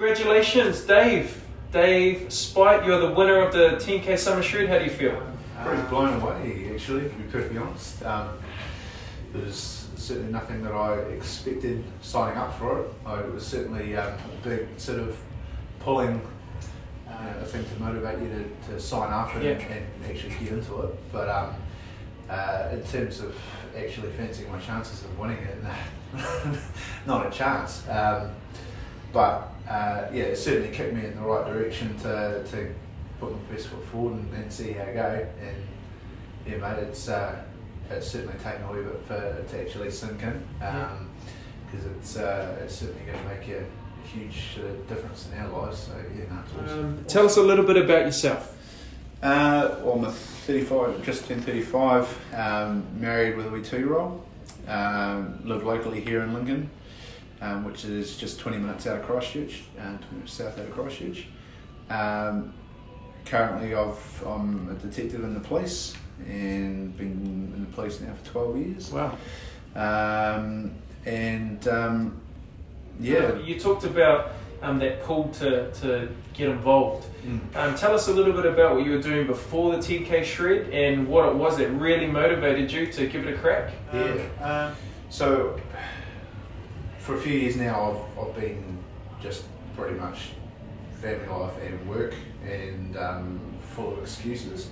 Congratulations, Dave. Dave Spite, you're the winner of the 10K Summer Shred. How do you feel? Pretty blown away, actually, to be perfectly honest. Um, there's certainly nothing that I expected signing up for it. I, it was certainly um, a big sort of pulling uh, a thing to motivate you to, to sign up and, Yeah. and actually get into it. But um, uh, in terms of actually fancying my chances of winning it, not a chance. Um, but uh, yeah, it certainly kicked me in the right direction to, to put my best foot forward and, and see how I go. And yeah, mate, it's uh, it's certainly taken a wee bit for it to actually sink in because it's uh, it's certainly going to make a, a huge uh, difference in our lives. So yeah, no, it's awesome. Um, tell us a little bit about yourself. Uh, well, I'm a 35, just turned 35, um, married with a wee two-year-old. Um, live locally here in Lincoln, um, which is just 20 minutes out of Christchurch, uh, 20 minutes south out of Christchurch. Um, currently, I've, I'm a detective in the police and been in the police now for 12 years. Wow. Um, and um, yeah, Um, you talked about um, that pull to, to get involved. Mm. Um, tell us a little bit about what you were doing before the 10K Shred and what it was that really motivated you to give it a crack. Yeah. Um, so for a few years now, I've, I've been just pretty much family life and work and um, full of excuses,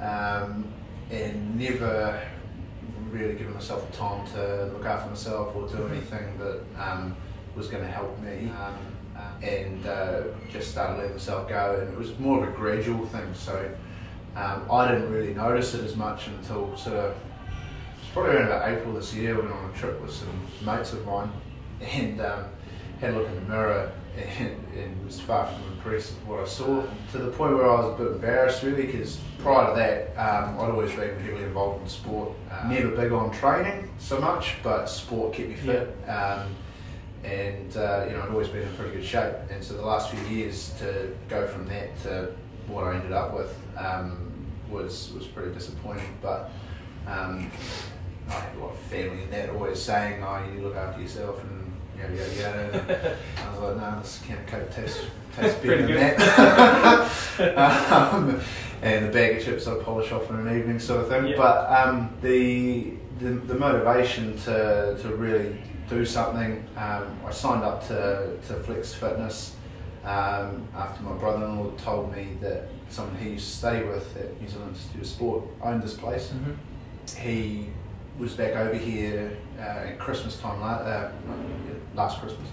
um, and never really given myself the time to look after myself or do anything that um, was going to help me. Um, and uh, just started letting myself go, and it was more of a gradual thing. So um, I didn't really notice it as much until sort of it's probably around about April this year. When I went on a trip with some mates of mine and um, had a look in the mirror and, and was far from impressed with what I saw to the point where I was a bit embarrassed really because prior to that um, I'd always been heavily involved in sport. Uh, never big on training so much, but sport kept me fit. Um, and uh, you know I'd always been in pretty good shape. And so the last few years to go from that to what I ended up with um, was was pretty disappointing. But um, I had a lot of family in that always saying, "Oh, you look after yourself," and yada yada yada. I was like, "No, this can't coke tastes tastes better than that." um, and the bag of chips I polish off in an evening, sort of thing. Yeah. But um, the, the the motivation to to really do something. Um, I signed up to, to Flex Fitness um, after my brother-in-law told me that someone he used to study with at New Zealand Institute of Sport owned this place. He was back over here at Christmas time, uh, last Christmas,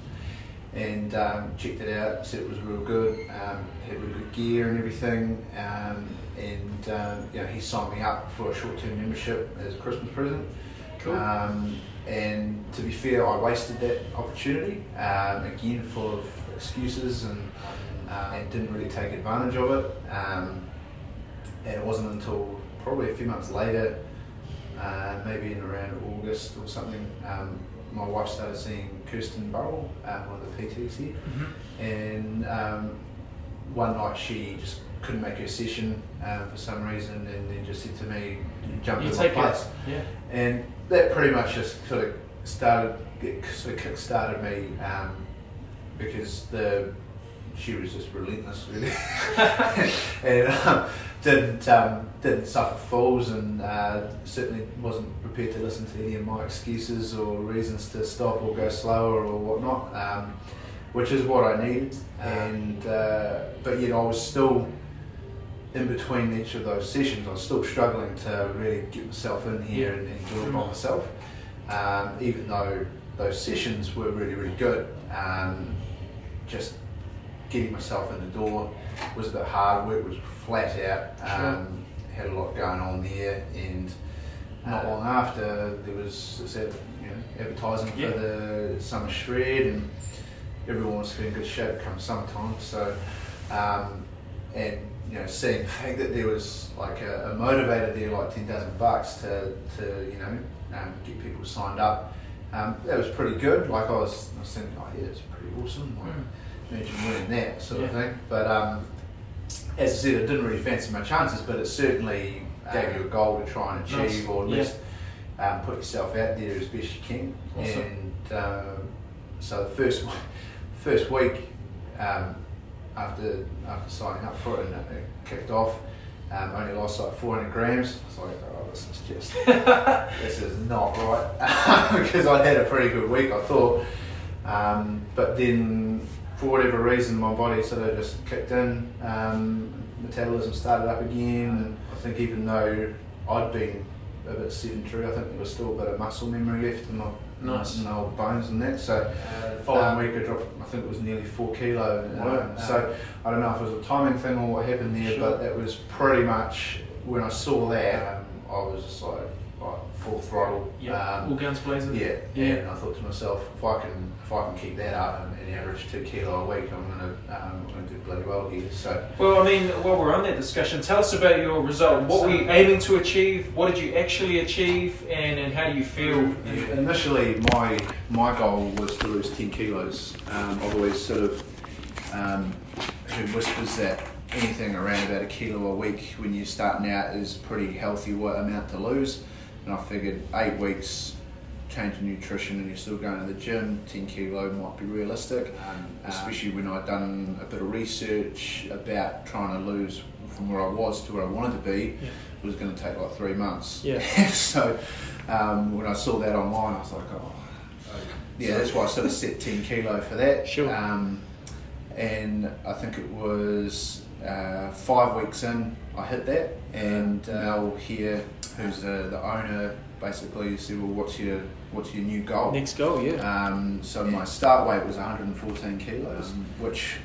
and um, checked it out. Said it was real good. Um, had really good gear and everything. Um, and um, you know, he signed me up for a short-term membership as a Christmas present. Cool. Um, and to be fair, I wasted that opportunity um, again, full of excuses and uh, and didn't really take advantage of it. Um, and it wasn't until probably a few months later, uh, maybe in around August or something, um, my wife started seeing Kirsten Burrell, uh, one of the PTs here, and um, one night she just couldn't make her session um, for some reason, and then just said to me, "Jump You in my place." Yeah. and that pretty much just sort of started sort of kick started me um, because the she was just relentless really and um, didn't didn't suffer fools and uh, certainly wasn't prepared to listen to any of my excuses or reasons to stop or go slower or whatnot um, which is what I needed and uh, but yet I was still in between each of those sessions, I was still struggling to really get myself in here and, and do it by myself. Um, even though those sessions were really, really good, um, just getting myself in the door was a bit hard. Work was flat out. Um, Had a lot going on there, and not long after there was this ad, you know, advertising Yeah. for the summer shred, and everyone was in good shape come summertime. So, um, and you know, seeing the fact that there was like a, a motivator there, like ten thousand bucks to, to you know um, get people signed up, um, that was pretty good. Like I was, I was thinking, oh yeah, it's pretty awesome. Like, Imagine winning that sort of thing. But um, as I said, I didn't really fancy my chances, but it certainly gave you a goal to try and achieve, Nice. or at Yeah. least um, put yourself out there as best you can. Awesome. And um, so the first first week, um, after after signing up for it and it kicked off. Um, only lost like 400 grams. I was like, oh, this is just, this is not right. because I had a pretty good week, I thought. Um, but then, for whatever reason, my body sort of just kicked in. Um, metabolism started up again. And I think even though I'd been a bit sedentary, I think there was still a bit of muscle memory left in my, Nice. old bones and that. So, uh, the following Um, week I dropped, I think it was nearly four kilo. Um, Wow. so I don't know if it was a timing thing or what happened there, Sure. but it was pretty much when I saw that, um, I was just like full throttle. Yeah. Um, All guns blazing. yeah, Yeah. and I thought to myself, if I can if I can keep that up and, and average two kilo a week, I'm gonna um, I'm gonna do bloody well here. So Well, I mean, while we're on that discussion, tell us about your result. What were you aiming to achieve? What did you actually achieve? And, and how do you feel? Initially, my my goal was to lose 10 kilos. Um, I've always sort of um, heard whispers that anything around about a kilo a week when you're starting out is pretty healthy what amount to lose. And I figured eight weeks change in nutrition and you're still going to the gym, 10 kilo might be realistic. Um, especially when I'd done a bit of research about trying to lose from where I was to where I wanted to be. Yeah. It was going to take like three months. Yeah. so um, when I saw that online, I was like, oh, yeah, that's why I sort of set 10 kilo for that. Sure. Um, and I think it was uh, five weeks in, I hit that. And uh, Mel here, who's the, the owner, basically you said, well, what's your what's your new goal? Next goal, yeah. Um, so my start weight was 114 kilos, which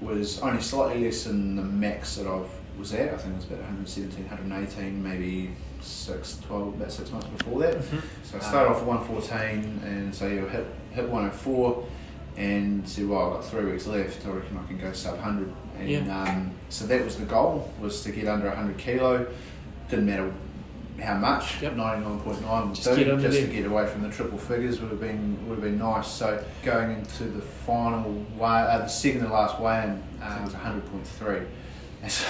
was only slightly less than the max that I was at. I think it was about 117, 118, maybe six, 12, about six months before that. Mhm. So I started off at 114, and so you hit hit 104, and said, well, I've got three weeks left. I reckon I can go sub 100. And Yeah. um, so that was the goal, was to get under 100 kilo. Didn't matter how much, Yep. 99.9 Just do, get just to get away from the triple figures would have been would have been nice. So going into the final weigh, uh, the second to last weigh-in uh, was 100.3. And so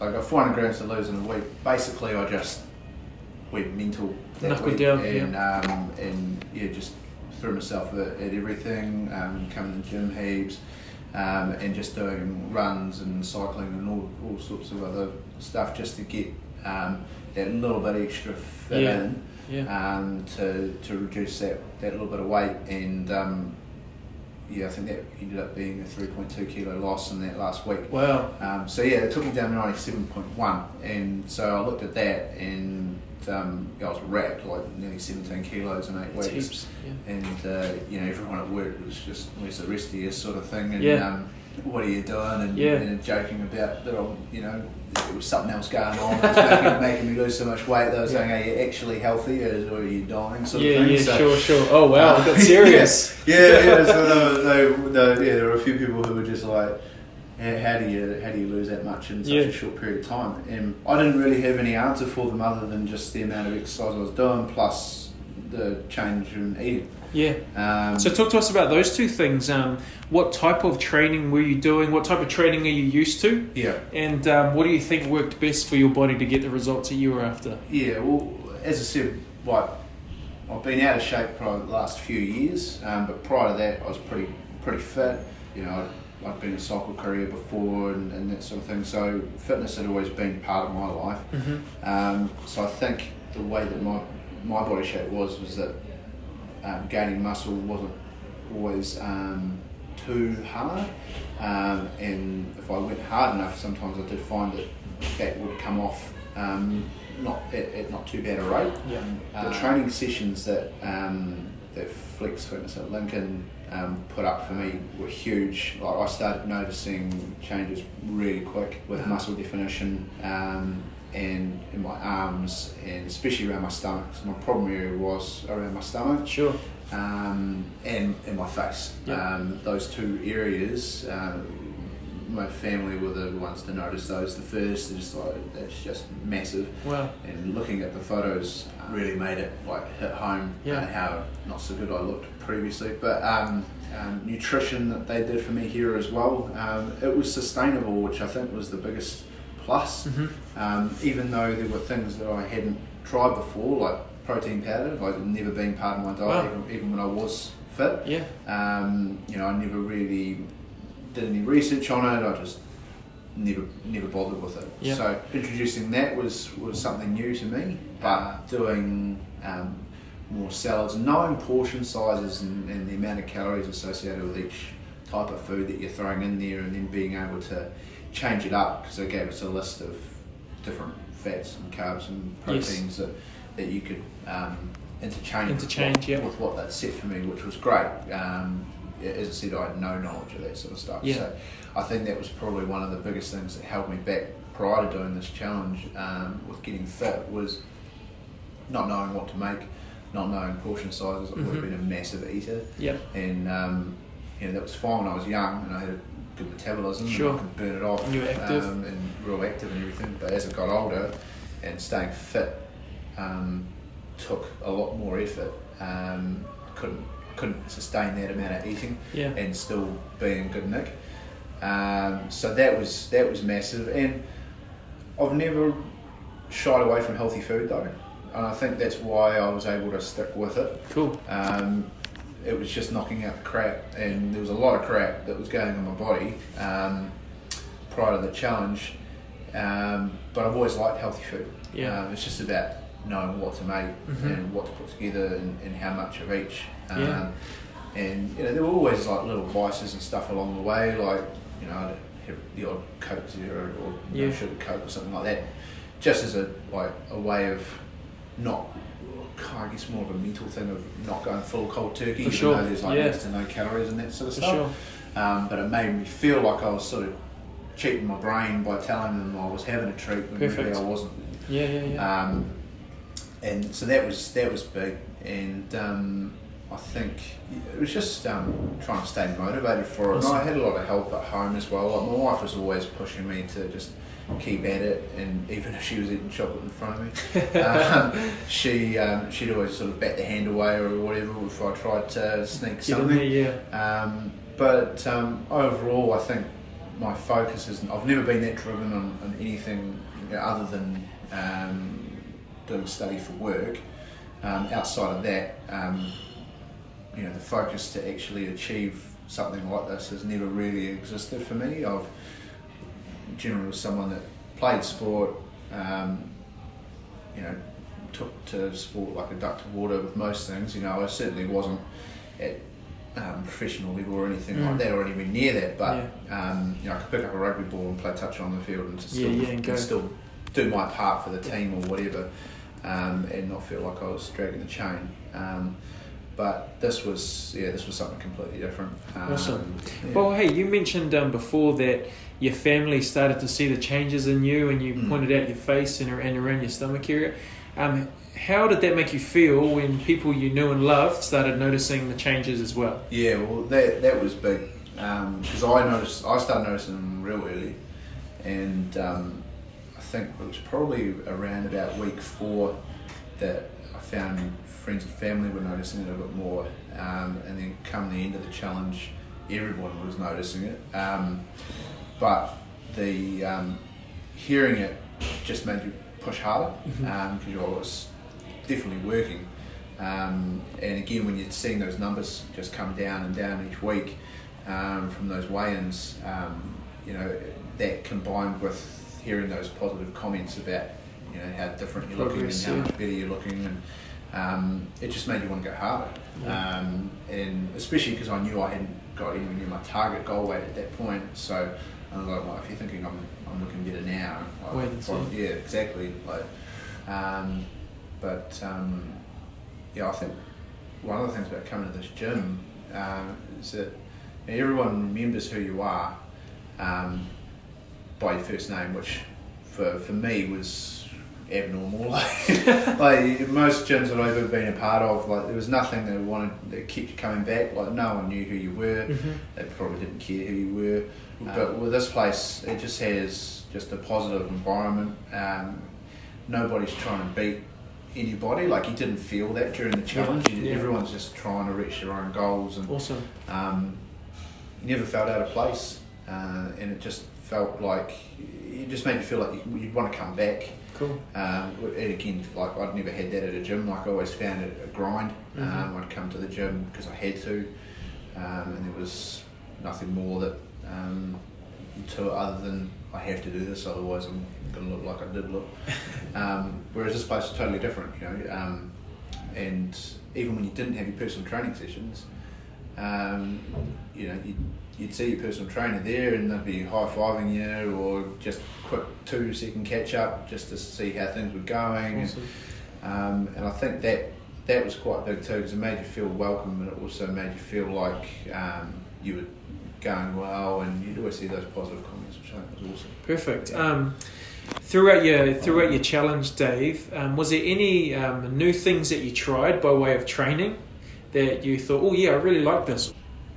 I got 400 grams to lose in a week. Basically, I just went mental that week down, and um, and yeah, just threw myself at, at everything. Um, coming to gym heaps. Um, and just doing runs and cycling and all, all sorts of other stuff just to get um, that little bit extra fit Yeah. in Yeah. um, to, to reduce that, that little bit of weight. And um, yeah, I think that ended up being a 3.2 kilo loss in that last week. Wow. Um, so yeah, it took me down to 97.1. And so I looked at that and um, I was wrapped, like nearly 17 kilos in eight It's weeks. heaps. Yeah. And uh, you know, everyone at work was just, where's the rest of you sort of thing. And Yeah. What are you doing? And, Yeah. and joking about that I'm, you know, there was something else going on. It was making, making me lose so much weight. They were saying, are you actually healthy or are you dying? Sort Yeah, of thing. yeah, So- sure, sure. Oh, wow, Uh, it got serious. yeah, yeah. So they, they, yeah, there were a few people who were just like, "How how do you how do you lose that much in such Yeah. a short period of time?" And I didn't really have any answer for them other than just the amount of exercise I was doing plus the change in eating. Yeah. Um, So talk to us about those two things. Um, what type of training were you doing? What type of training are you used to? yeah, And um, what do you think worked best for your body to get the results that you were after? yeah. Well, as I said, like I've been out of shape for the last few years, um, but prior to that, I was pretty pretty fit. You know, I'd, I'd been a cycle career before and, and that sort of thing. So fitness had always been part of my life. Mm-hmm. Um, so I think the way that my my body shape was was that um, gaining muscle wasn't always um, too hard, um, and if I went hard enough, sometimes I did find that that would come off um, not at, at not too bad a rate. Yeah. The training sessions that um, that Flex Fitness at Lincoln um, put up for me were huge. Like I started noticing changes really quick with muscle definition um, and in my arms and especially around my stomach. my problem area was around my stomach Sure. um, and in my face. Um, those two areas. Um, my family were the ones to notice those. The first is like that's just massive Wow. and looking at the photos really made it like hit home Yeah. uh, how not so good I looked previously. But um, um, nutrition that they did for me here as well, um, it was sustainable, which I think was the biggest plus. hmm Um, even though there were things that I hadn't tried before, like protein powder, like it never been part of my diet, Wow. even, even when I was fit. Yeah. Um, you know, I never really did any research on it. I just never never bothered with it. Yeah. So introducing that was was something new to me. But doing um, more salads, knowing portion sizes and, and the amount of calories associated with each type of food that you're throwing in there, and then being able to change it up because they gave us a list of different fats and carbs and Yes. proteins that, that you could um, interchange, Interchange, with, yeah. what, with what that set for me, which was great. Um, as I said, I had no knowledge of that sort of stuff. Yeah. So I think that was probably one of the biggest things that held me back prior to doing this challenge um, with getting fit was not knowing what to make, not knowing portion sizes. I've Mhm. been a massive eater, Yeah. and um, you know that was fine when I was young and I had a good metabolism Sure. and I could burn it off And you were active. Um, and real active and everything. But as I got older and staying fit um, took a lot more effort. Um, couldn't couldn't sustain that amount of eating Yeah. and still be in good nick. Um, so that was that was massive, and I've never shied away from healthy food though, and I think that's why I was able to stick with it. Cool. Um, it was just knocking out the crap, and there was a lot of crap that was going on my body um, prior to the challenge. Um, but I've always liked healthy food. Yeah. Um, it's just about knowing what to make Mhm. and what to put together and, and how much of each. Um, Yeah. And you know there were always like little vices and stuff along the way, like you know I'd have the odd Coke Zero or Yeah. no sugar Coke or something like that, just as a like a way of not. I guess more of a mental thing of not going full cold turkey, For even sure, though there's like yeah. next to no calories and that sort of For stuff. sure. Um, but it made me feel like I was sort of cheating my brain by telling them I was having a treat when really I wasn't. Yeah, yeah, yeah. Um, and so that was that was big, and um, I think it was just um, trying to stay motivated for it. And I had a lot of help at home as well. Like my wife was always pushing me to just keep at it, and even if she was eating chocolate in front of me, um, she um, she'd always sort of bat the hand away or whatever if I tried to sneak Get in something. there, yeah. Um, but um, overall, I think my focus is I've never been that driven on, on anything you know, other than um, doing study for work. Um, outside of that, um, you know, the focus to actually achieve something like this has never really existed for me. I've generally was someone that played sport, um, you know, took to sport like a duck to water with most things. You know, I certainly wasn't at um, professional level or anything Mm. like that, or anywhere near that. But um, you know, I could pick up a rugby ball and play touch on the field and still, Yeah, yeah, and still do my part for the team or whatever, um, and not feel like I was dragging the chain. Um, but this was, yeah, this was something completely different. Um, Awesome. yeah. Well, hey, you mentioned um, before that your family started to see the changes in you, and you Mm. pointed out your face and, and around your stomach area. Um, how did that make you feel when people you knew and loved started noticing the changes as well? Yeah, well, that that was big because I noticed I started noticing them real early, and um, I think it was probably around about week four that I found friends and family were noticing it a bit more, um, and then come the end of the challenge, everyone was noticing it. Um, but the um, hearing it just made you push harder because I was definitely working. Um, and again, when you're seeing those numbers just come down and down each week um, from those weigh-ins, um, you know, that combined with hearing those positive comments about, you know, how different you're looking and how much better you're looking, and um, it just made you want to go harder. Yeah. Um, and especially because I knew I hadn't got anywhere near my target goal weight at that point, so I was like, well, if you're thinking I'm, I'm looking better now, like, Wait and well, yeah, exactly. Like, um, but um, yeah, I think one of the things about coming to this gym um, is that everyone remembers who you are um, by your first name, which for, for me was abnormal. Like, like most gyms that I've ever been a part of, like there was nothing that wanted that kept you coming back. Like no one knew who you were. Mm-hmm. They probably didn't care who you were. But with this place, it just has just a positive environment. Um, nobody's trying to beat anybody. Like you didn't feel that during the challenge. Yeah. Everyone's just trying to reach their own goals, and Awesome. um, you never felt out of place. Uh, and it just felt like it just made you feel like you'd want to come back. Cool. Um, and again, like I'd never had that at a gym. Like I always found it a grind. Mhm. Um, I'd come to the gym because I had to, um, and there was nothing more that um, to other than I have to do this, otherwise I'm going to look like I did look. Um, whereas this place is totally different, you know. Um, and even when you didn't have your personal training sessions, um, you know, you'd, you'd see your personal trainer there and they'd be high fiving you or just quick two second catch up just to see how things were going. Awesome. And, um, and I think that that was quite big too because it made you feel welcome and it also made you feel like um, you were going well and you'd always see those positive comments which I think was awesome. Perfect. Um, throughout your throughout your challenge, Dave, um, was there any um, new things that you tried by way of training that you thought, oh yeah, I really like this?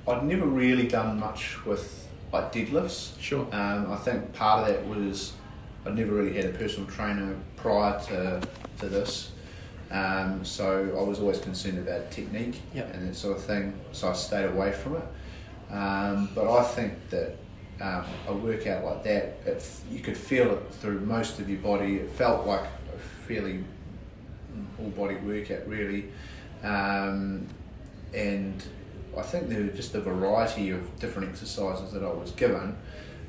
I'd never really done much with like deadlifts. Sure. Um, I think part of that was I'd never really had a personal trainer prior to, to this. Um, so I was always concerned about technique Yep. and that sort of thing. So I stayed away from it. Um, but I think that um, a workout like that, it, you could feel it through most of your body. It felt like a fairly all body workout, really. Um, and I think there were just a variety of different exercises that I was given,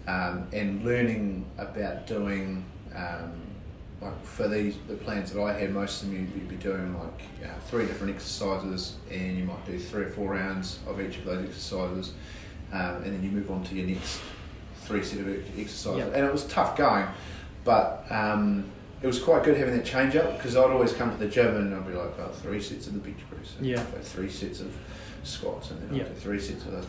um, and learning about doing um, like for these the plans that I had. Most of them you'd, be doing like uh, three different exercises, and you might do three or four rounds of each of those exercises, um, and then you move on to your next three set of exercises. Yep. And it was tough going, but. It was quite good having that change up because I'd always come to the gym and I'd be like, oh, three sets of the bench press, and Yeah. Three sets of squats, and then I'd Yeah. do three sets of those.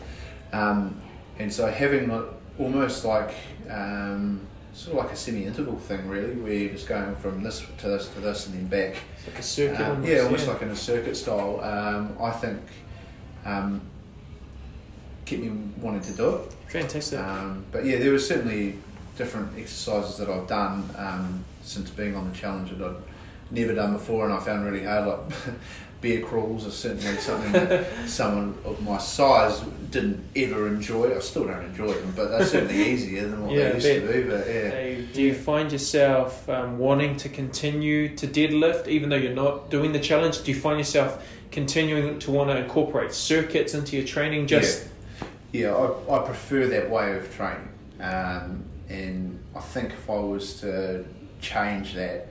Um, and so having almost like um, sort of like a semi-interval thing, really, where you're just going from this to this to this and then back. It's like a circuit. Um, almost, yeah, almost like in a circuit style. Um, I think um, kept me wanting to do it. fantastic. Um, but yeah, there was certainly different exercises that I've done um, since being on the challenge that I'd never done before, and I found really hard. Like bear crawls are certainly something that someone of my size didn't ever enjoy. I still don't enjoy them, but they're certainly easier than what Yeah, they used I to be. But yeah, do you find yourself um, wanting to continue to deadlift even though you're not doing the challenge? Do you find yourself continuing to want to incorporate circuits into your training? Just yeah, I, I prefer that way of training, um, and I think if I was to change that,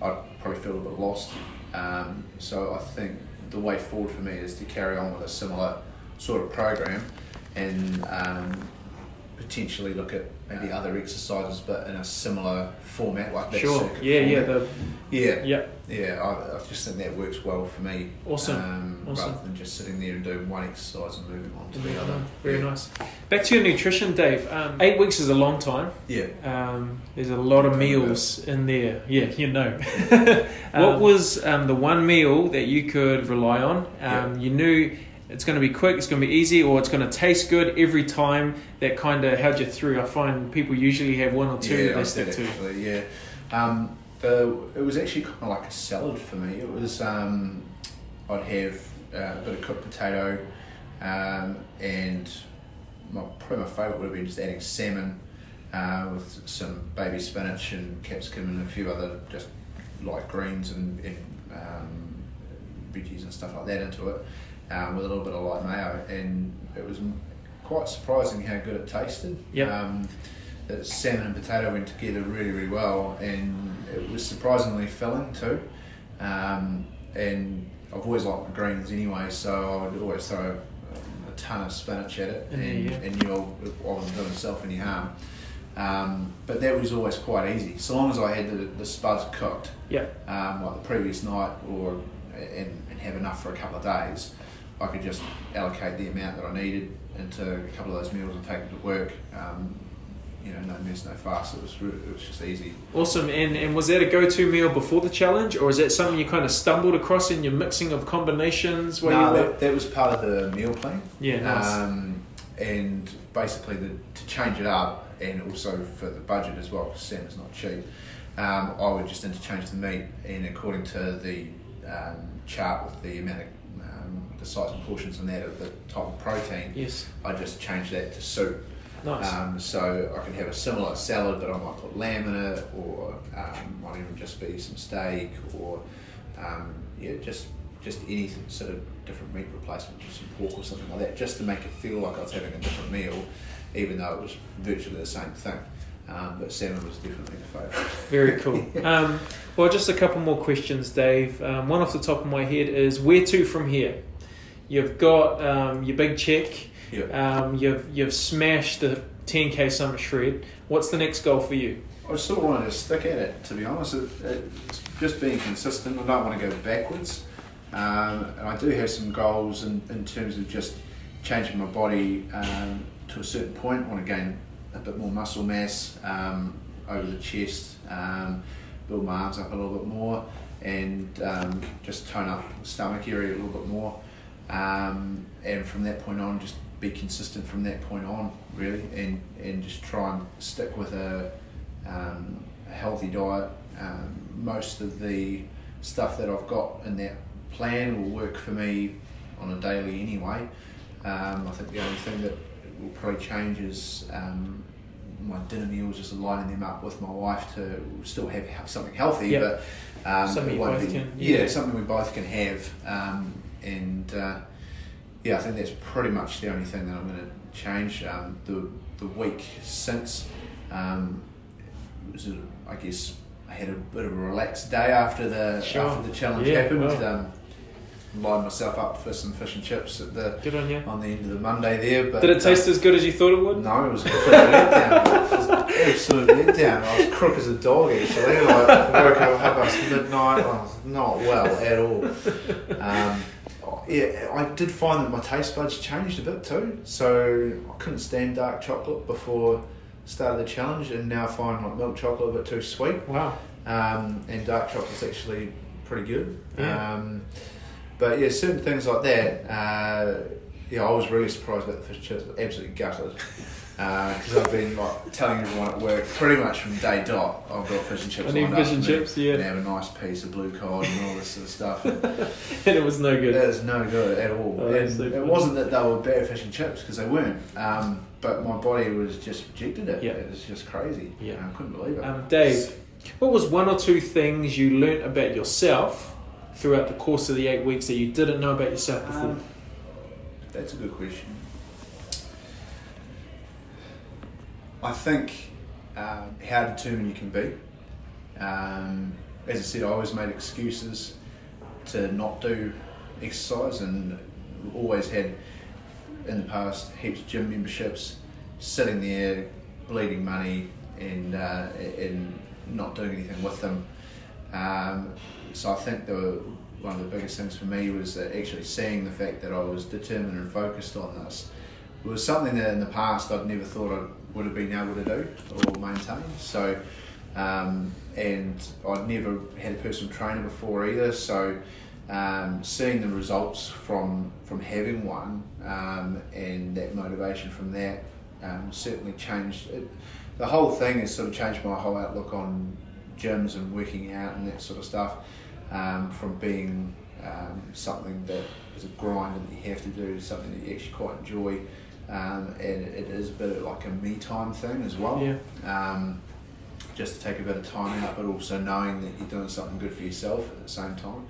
I'd probably feel a bit lost. Um, so I think the way forward for me is to carry on with a similar sort of program, and um, potentially look at maybe other exercises, but in a similar format like that. sure, yeah, yeah, the yeah, yeah, yeah. I, I just think that works well for me. Awesome. Um, Awesome. Rather than just sitting there and doing one exercise and moving on to the other. very yeah. nice. Back to your nutrition, Dave. Um, eight weeks is a long time. Yeah. Um, there's a lot of Tell me about meals in there. Yeah, you know. What was um, the one meal that you could rely on? Um, You knew it's going to be quick, it's going to be easy, or it's going to taste good every time. That kind of held you through. I find people usually have one or two yeah, that they stick to. yeah. Um, the, it was actually kind of like a salad for me. It was um, I'd have uh, a bit of cooked potato, um, and my, probably my favourite would have been just adding salmon uh, with some baby spinach and capsicum and a few other just light greens and, and um, veggies and stuff like that into it, um, with a little bit of light mayo, and it was quite surprising how good it tasted. Yep. Um, the salmon and potato went together really, really well, and it was surprisingly filling too. Um, and I've always liked my greens anyway, so I would always throw a ton of spinach at it, and, yeah. and knew I wasn't doing myself any harm. Um, but that was always quite easy, so long as I had the, the spuds cooked, Yeah, um, like the previous night, or and, and have enough for a couple of days. I could just allocate the amount that I needed into a couple of those meals and take them to work. Um, you know, no mess, no fuss. It was it was just easy. awesome. And and was that a go-to meal before the challenge, or is that something you kind of stumbled across in your mixing of combinations? While no, you that, that was part of the meal plan. Yeah, nice. Um, and basically, the, to change it up, and also for the budget as well, because salmon's not cheap. Um, I would just interchange the meat, and according to the um, chart with the amount of size and portions and that of the type of protein, yes, I just changed that to soup. nice. Um, so I can have a similar salad, but I might put lamb in it, or um, might even just be some steak, or um, yeah, just just any sort of different meat replacement, just some pork or something like that, just to make it feel like I was having a different meal, even though it was virtually the same thing. Um, but salmon was definitely the favourite. Very cool. Um, well, just a couple more questions, Dave. Um, one off the top of my head is where to from here? You've got um, your big check. Yeah. Um, you've you've smashed the 10k summer shred. What's the next goal for you? I still want to stick at it, to be honest. It, it's just being consistent. I don't want to go backwards. Um, and I do have some goals in, in terms of just changing my body um, to a certain point. I want to gain a bit more muscle mass um, over the chest, um, build my arms up a little bit more, and um, just tone up the stomach area a little bit more. Um, and from that point on, just be consistent from that point on, really, and, and just try and stick with a, um, a healthy diet. Um, most of the stuff that I've got in that plan will work for me on a daily anyway. Um, I think the only thing that will probably change is um, my dinner meals, just aligning them up with my wife to still have, have something healthy, Yep. but um, Something be- can- yeah, yeah. something we both can have, um, and uh, yeah, I think that's pretty much the only thing that I'm going to change. Um, the the week since, um, was a, I guess I had a bit of a relaxed day after the Sure. after the challenge Yeah, happened. well. Um, lined myself up for some fish and chips at the Good on you. on the end of the Monday there. But Did it taste as good as you thought it would? no, it was a complete letdown. It was an absolute letdown. I was crook as a dog actually. Like I woke up half past midnight. I was not well at all. Um, yeah, I did find that my taste buds changed a bit too. So I couldn't stand dark chocolate before the start of the challenge, and now I find like milk chocolate a bit too sweet. Wow. Um, and dark chocolate's actually pretty good. Yeah. Um, but yeah, certain things like that. Uh, yeah, I was really surprised about the fish and chips. Absolutely gutted. Because I've been like telling everyone at work pretty much from day dot. I've got fish and chips. I need lined fish and for me, chips, yeah. And have a nice piece of blue cod and all this sort of stuff. And and it was no good. It was no good at all. Oh, and so it funny. wasn't that they were bad fish and chips because they weren't. Um, but my body was just rejected it. Yeah. It was just crazy. Yeah. I couldn't believe it. Um, Dave, what was one or two things you learnt about yourself throughout the course of the eight weeks that you didn't know about yourself before? Um, that's a good question. I think um, how determined you can be. Um, as I said, I always made excuses to not do exercise and always had in the past heaps of gym memberships sitting there bleeding money and, uh, and not doing anything with them. Um, so I think the, one of the biggest things for me was that actually seeing the fact that I was determined and focused on this was something that in the past I'd never thought I would have been able to do or maintain. So, um, and I'd never had a personal trainer before either. So, um, seeing the results from from having one um, and that motivation from that um, certainly changed. It, the whole thing has sort of changed my whole outlook on gyms and working out and that sort of stuff. Um, from being um, something that is a grind and that you have to do to something that you actually quite enjoy. Um, and it is a bit like a me time thing as well. Yeah. Um, just to take a bit of time out, but also knowing that you're doing something good for yourself at the same time.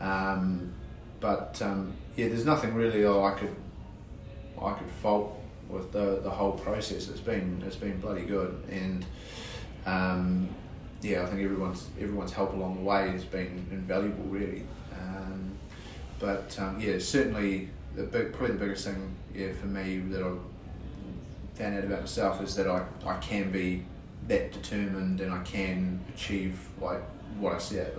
Um, but um, yeah, there's nothing really I could I could fault with the the whole process. It's been it's been bloody good, and um, yeah, I think everyone's everyone's help along the way has been invaluable, really. Um, but um, yeah, certainly the big probably the biggest thing yeah for me that I've found out about myself is that I, I can be that determined and I can achieve like what I said,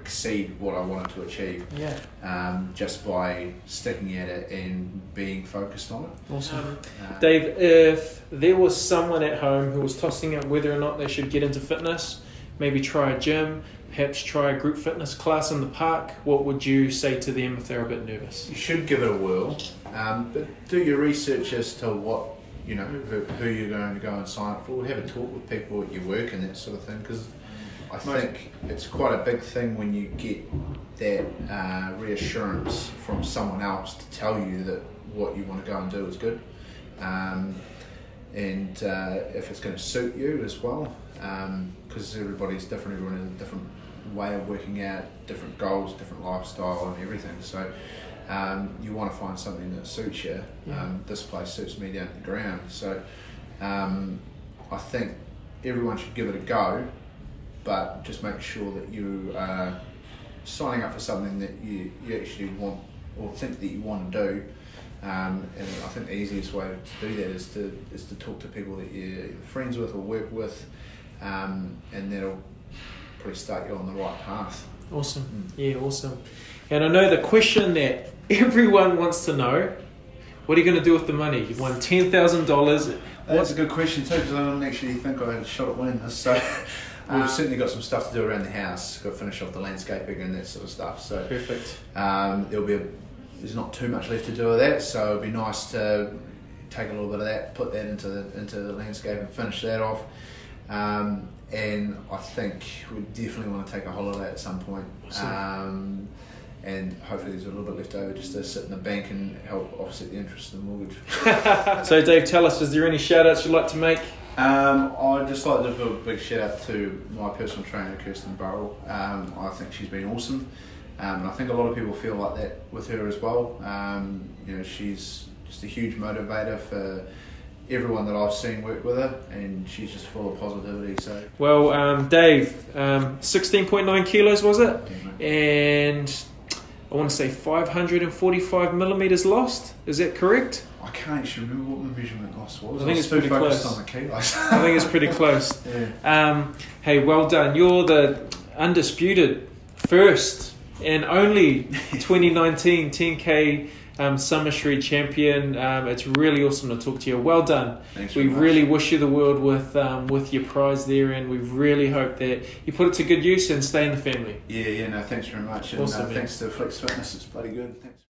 exceed what I wanted to achieve Yeah. um, just by sticking at it and being focused on it. Awesome. Uh, Dave, if there was someone at home who was tossing up whether or not they should get into fitness, maybe try a gym, perhaps try a group fitness class in the park, what would you say to them if they're a bit nervous? you should give it a whirl, um, but do your research as to what you know who, who you're going to go and sign up for. Have a talk with people at your work and that sort of thing because. I think it's quite a big thing when you get that uh, reassurance from someone else to tell you that what you want to go and do is good, um, and uh, if it's going to suit you as well, because everybody's different, everyone has a different way of working out, different goals, different lifestyle, and everything. So um, you want to find something that suits you. Yeah. Um, this place suits me down to the ground. So Um, I think everyone should give it a go, but just make sure that you are signing up for something that you, you actually want or think that you want to do. Um, and I think the easiest way to do that is to is to talk to people that you're friends with or work with, um, and that'll probably start you on the right path. Awesome. Yeah, awesome. And I know the question that everyone wants to know what are you going to do with the money? You've won $10,000. That's a good question too, because I don't actually think I had a shot at winning this. So we've Um, certainly got some stuff to do around the house. Got to finish off the landscaping and that sort of stuff. So Perfect. um, there'll be a, there's not too much left to do with that. So it'd be nice to take a little bit of that, put that into the into the landscape and finish that off. Um, and I think we definitely want to take a holiday at some point. Awesome. Um, and hopefully there's a little bit left over just to sit in the bank and help offset the interest of the mortgage. so, Dave, tell us, is there any shout outs you'd like to make? Um, I'd just like to give a big shout out to my personal trainer, Kirsten Burrell. Um, I think she's been awesome. Um, and I think a lot of people feel like that with her as well. Um, you know, she's just a huge motivator for everyone that I've seen work with her, and she's just full of positivity. So, Well, um, Dave, um, 16.9 kilos was it? And I want to say 545 millimeters lost. Is that correct? I can't actually remember what the measurement loss was. I think was it's pretty close. on the kilos. I think it's pretty close. yeah. Um, hey, well done. You're the undisputed first and only 2019 10K um, Summer Shred champion. Um, it's really awesome to talk to you. Well done. Thanks We really wish you the world with um, with your prize there, and we really hope that you put it to good use and stay in the family. Yeah, yeah, no, thanks very much. And Awesome, uh, thanks to Flex Fitness, it's bloody good. Thanks.